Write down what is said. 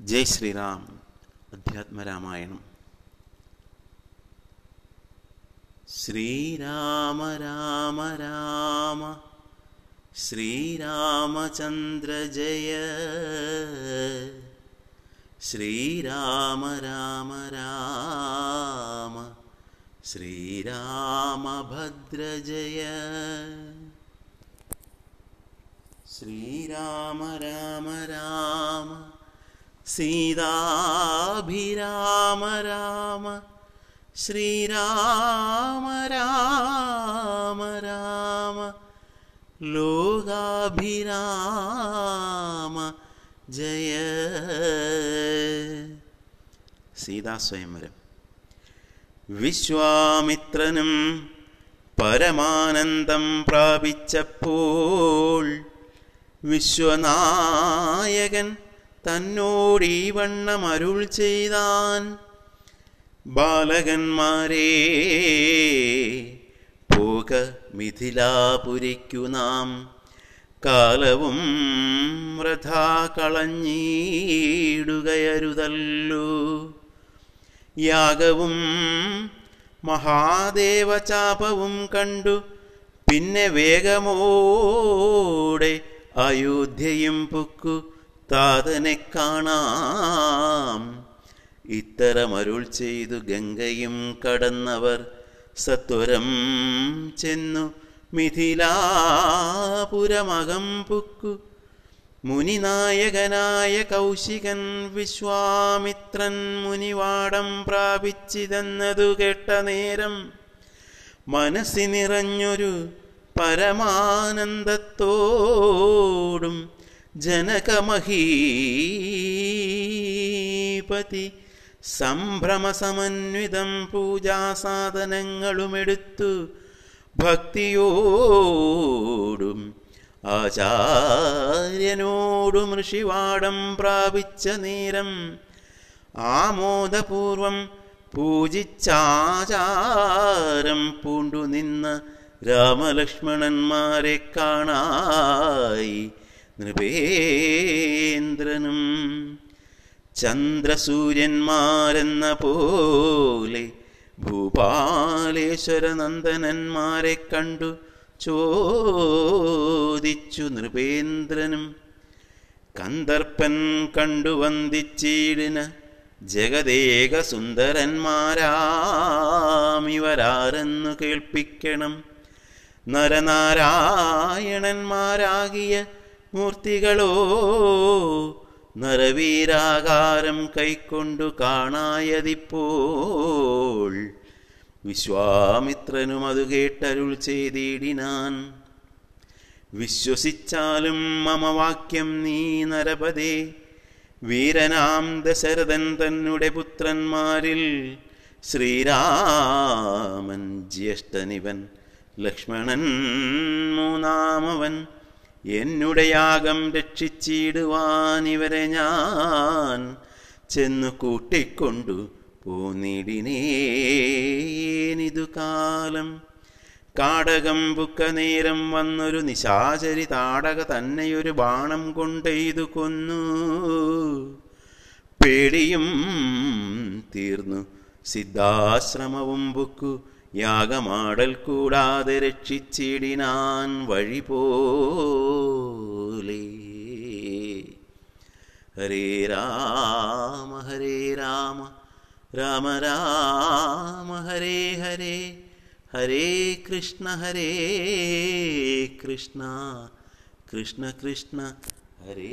जय श्रीराम अध्यात्मरामायणं श्रीराम राम राम श्रीरामचन्द्रजय श्रीराम राम राम श्रीरामभद्रजय श्रीराम राम राम സീതാഭിരാമ രാമ ശ്രീരാമ രാമ രാമ ലോകാഭിരാമ ജയ. സീതാസ്വയംവരം വിശ്വാമിത്രനും പരമാനന്ദം പ്രാപിച്ചപ്പോൾ വിശ്വനായകൻ തന്നോട് ഈ വണ്ണം അരുൾ ചെയ്താൻ ബാലകന്മാരെ പോക മിഥിലാപുരിക്കു നാം. കാലവും വൃഥാ കളഞ്ഞിടുകയരുതല്ലോ. യാഗവും മഹാദേവചാപവും കണ്ടു. പിന്നെ വേഗമോടെ അയോധ്യയും പൊക്കു. താതനെ കാണാം. ഇത്തരമരുൾ ചെയ്തു ഗംഗയും കടന്നവർ സത്വരം ചെന്നു മിഥിലാപുരമകം പുക്കു. മുനിനായകനായ കൗശികൻ വിശ്വാമിത്രൻ മുനിവാടം പ്രാപിച്ചിതെന്നതു കേട്ട നേരം മനസ്സിനിറഞ്ഞൊരു പരമാനന്ദത്തോടും ജനകമഹീപതി സംഭ്രമസമന്വിതം പൂജാസാധനങ്ങളുമെടുത്തു ഭക്തിയോടും ആചാര്യനോടും ഋഷിവാടം പ്രാപിച്ച നേരം ആമോദപൂർവം പൂജിച്ചാചാരം പൂണ്ടു നിന്ന രാമലക്ഷ്മണന്മാരെ കാണായി. നൃപേന്ദ്രനും ചന്ദ്രസൂര്യന്മാരെന്ന പോലെ ഭൂപാലേശ്വരനന്ദനന്മാരെ കണ്ടു ചോദിച്ചു നൃപേന്ദ്രനും. കന്ദർപ്പൻ കണ്ടു വന്ദിച്ചീടിന ജഗദേക സുന്ദരന്മാരാമിവരാരെന്നു കേൾപ്പിക്കണം. നരനാരായണന്മാരാകിയ മൂർത്തികളോ? നരവീരാകാരം കൈക്കൊണ്ടു കാണായതിപ്പോൾ. വിശ്വാമിത്രനും അത് കേട്ടരുൾ ചെയ്തിടിനാൻ. വിശ്വസിച്ചാലും മമ വാക്യം നീ നരപതേ. വീരനാം ദശരഥൻ തന്നെ പുത്രന്മാരിൽ ശ്രീരാമൻ ജ്യേഷ്ഠനിവൻ ലക്ഷ്മണൻ മൂന്നാമവൻ എന്നുടെ യാഗം രക്ഷിച്ചിടുവാൻ ഇവരെ ഞാൻ ചെന്നു കൂട്ടിക്കൊണ്ടു പോന്നിടിനേനിതു കാലം. കാടകം ബുക്ക നേരം വന്നൊരു നിശാചരി താടക തന്നെയൊരു ബാണം കൊണ്ടെയ്തു കൊന്നു. പേടിയും തീർന്നു. സിദ്ധാശ്രമവും ബുക്കു യാഗമാടൽ കൂടാതെ രക്ഷിച്ചിടിനാൻ വഴി പോലെ ഹരേ രാമ ഹരേ രാമ രാമ രാമ ഹരേ ഹരേ ഹരേ കൃഷ്ണ ഹരേ കൃഷ്ണ കൃഷ്ണ കൃഷ്ണ ഹരേ